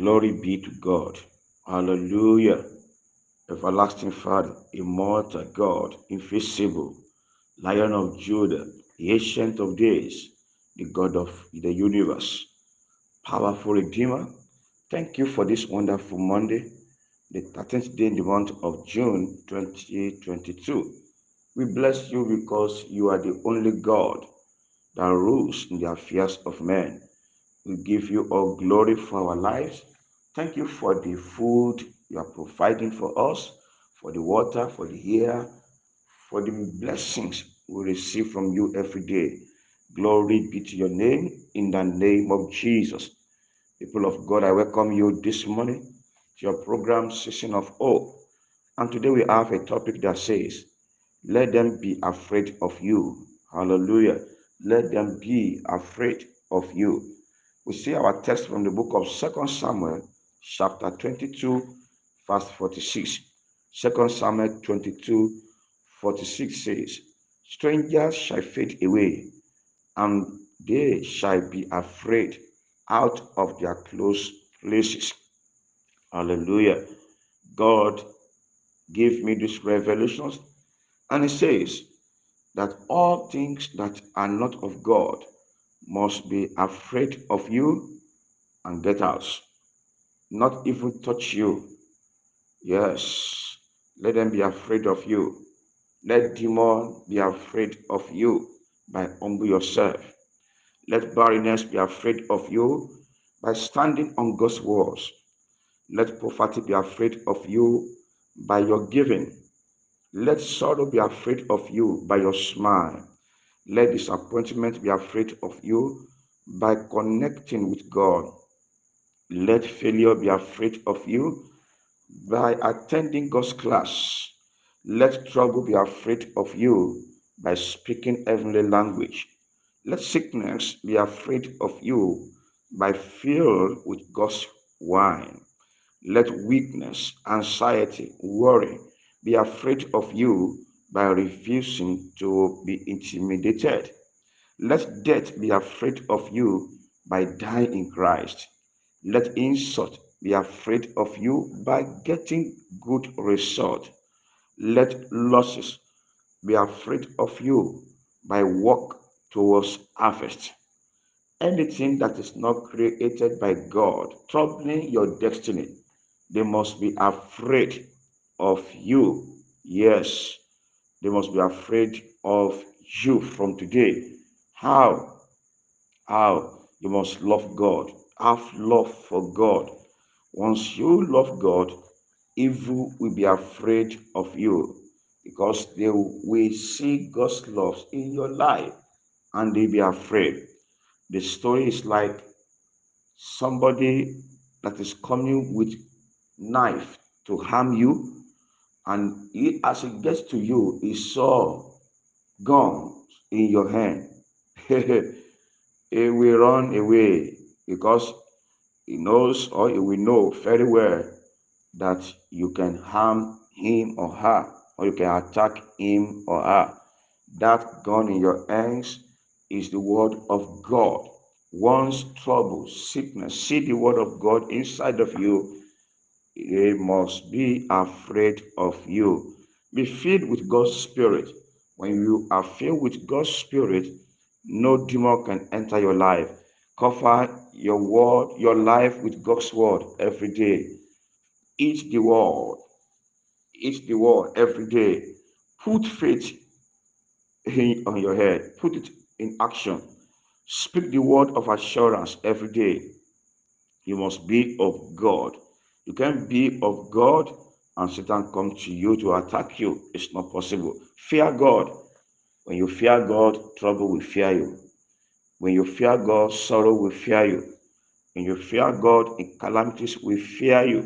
Glory be to God. Hallelujah. Everlasting Father, immortal God, invisible, Lion of Judah, the Ancient of Days, the God of the universe, powerful Redeemer. Thank you for this wonderful Monday, the 13th day in the month of June 2022. We bless you because you are the only God that rules in the affairs of men. We give you all glory for our lives. Thank you for the food you are providing for us, for the water, for the air, for the blessings we receive from you every day. Glory be to your name in the name of Jesus. People of God, I welcome you this morning to your program, Season of Hope. And today we have a topic that says, Let them be afraid of you. Hallelujah. Let them be afraid of you. We see our text from the book of Second Samuel, chapter 22, verse 46. 2 Samuel 22, 46 says, Strangers shall fade away, and they shall be afraid out of their close places. Hallelujah. God gave me these revelations, and He says that all things that are not of God must be afraid of you and get out. Not even touch you. Yes. Let them be afraid of you. Let demon be afraid of you by humble yourself. Let barrenness be afraid of you by standing on God's words. Let poverty be afraid of you by your giving. Let sorrow be afraid of you by your smile. Let disappointment be afraid of you by connecting with God. Let failure be afraid of you by attending God's class. Let trouble be afraid of you by speaking heavenly language. Let sickness be afraid of you by filled with God's wine. Let weakness, anxiety, worry be afraid of you by refusing to be intimidated. Let death be afraid of you by dying in Christ. Let insult be afraid of you by getting good result. Let losses be afraid of you by walk towards harvest. Anything that is not created by God troubling your destiny, they must be afraid of you. Yes, they must be afraid of you from today. How? How? You must love God. Have love for God. Once you love God, evil will be afraid of you because they will see God's love in your life and they be afraid. The story is like somebody that is coming with knife to harm you and he, as it gets to you he saw guns in your hand he will run away because he knows or he will know very well that you can harm him or her or you can attack him or her. That gun in your hands is the word of god. Once trouble sickness see the word of god inside of you they must be afraid of you. Be filled with god's spirit. When you are filled with god's spirit no demon can enter your life. Cover your word your life with god's word every day. Eat the word. Eat the word every day. Put faith in, on your head. Put it in action. Speak the word of assurance every day. You must be of god. You can't be of god and satan come to you to attack you. It's not possible. Fear god. When you fear god trouble will fear you when you fear god sorrow will fear you when you fear god in calamities will fear you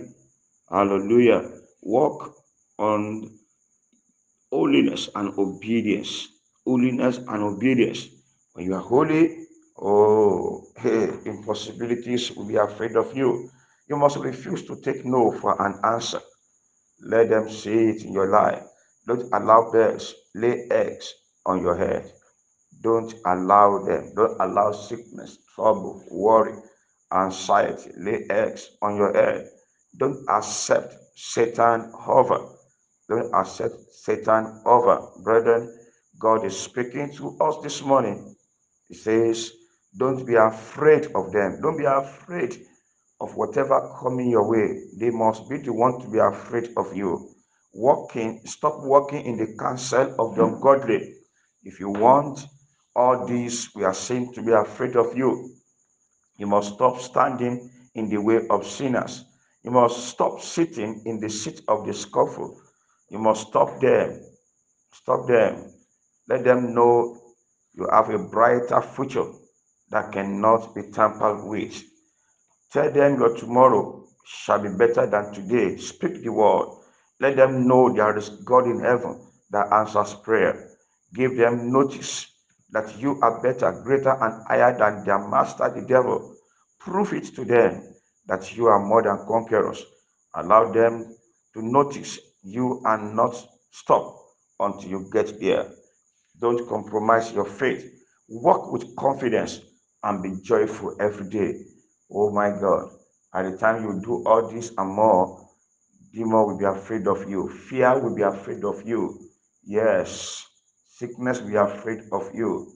hallelujah walk on holiness and obedience. Holiness and obedience. When you are holy, oh, hey, impossibilities will be afraid of you. You must refuse to take no for an answer. Let them see it in your life. Don't allow birds lay eggs on your head. Don't allow them. Don't allow sickness, trouble, worry, anxiety lay eggs on your head. Don't accept Satan over. Don't accept Satan over. Brethren, God is speaking to us this morning. He says, Don't be afraid of them. Don't be afraid of whatever coming your way. They must be the one to be afraid of you. Walking, stop walking in the counsel of the ungodly. If you want all these, we are saying to be afraid of you. You must stop standing in the way of sinners. You must stop sitting in the seat of the scofful. You must stop them. Stop them. Let them know you have a brighter future that cannot be tampered with. Tell them your tomorrow shall be better than today. Speak the word. Let them know there is God in heaven that answers prayer. Give them notice that you are better, greater, and higher than their master, the devil. Prove it to them that you are more than conquerors. Allow them to notice you and not stop until you get there. Don't compromise your faith. Walk with confidence and be joyful every day. Oh my God. At the time you do all this and more, demon will be afraid of you. Fear will be afraid of you. Yes. Sickness we are afraid of you.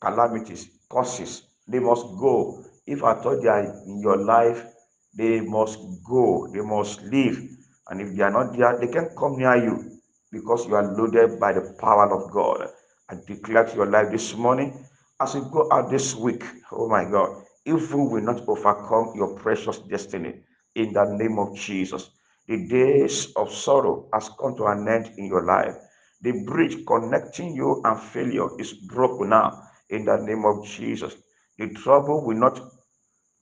Calamities, curses, they must go. If I thought they are in your life, they must go. They must leave. And if they are not there, they can come near you because you are loaded by the power of God. I declare to your life this morning as you go out this week. Oh my God, evil will not overcome your precious destiny in the name of Jesus. The days of sorrow has come to an end in your life. The bridge connecting you and failure is broken now in the name of Jesus. The trouble will not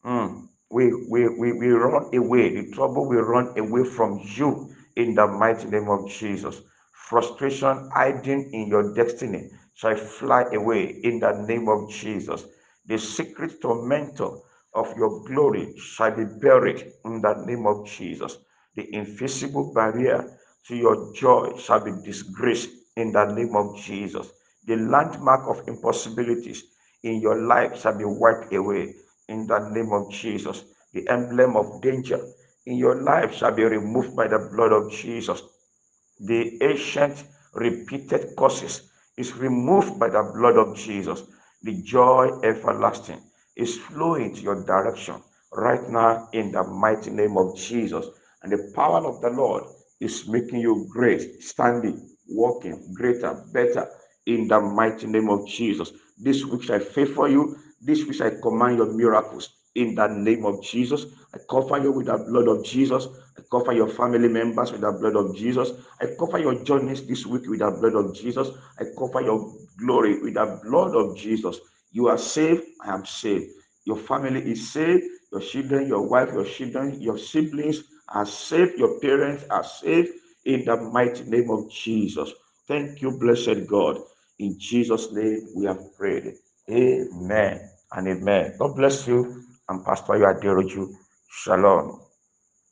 mm, we, we, we, we run away. The trouble will run away from you in the mighty name of Jesus. Frustration hiding in your destiny shall fly away in the name of Jesus. The secret tormentor of your glory shall be buried in the name of Jesus. The invisible barrier to your joy shall be disgraced in the name of Jesus. The landmark of impossibilities in your life shall be wiped away in the name of Jesus. The emblem of danger in your life shall be removed by the blood of Jesus. The ancient repeated curses is removed by the blood of Jesus. The joy everlasting is flowing to your direction right now in the mighty name of Jesus. And the power of the Lord is making you great, standing, walking, greater, better in the mighty name of Jesus. This week I favor you. This week I command your miracles in the name of Jesus. I cover you with the blood of Jesus. I cover your family members with the blood of Jesus. I cover your journeys this week with the blood of Jesus. I cover your glory with the blood of Jesus. You are saved. I am saved. Your family is saved. Your children, your wife, your children, your siblings are saved. Your parents are saved in the mighty name of Jesus. Thank you, blessed God. In Jesus' name we have prayed. Amen and amen. God bless you. And Pastor Yaderoju. Shalom.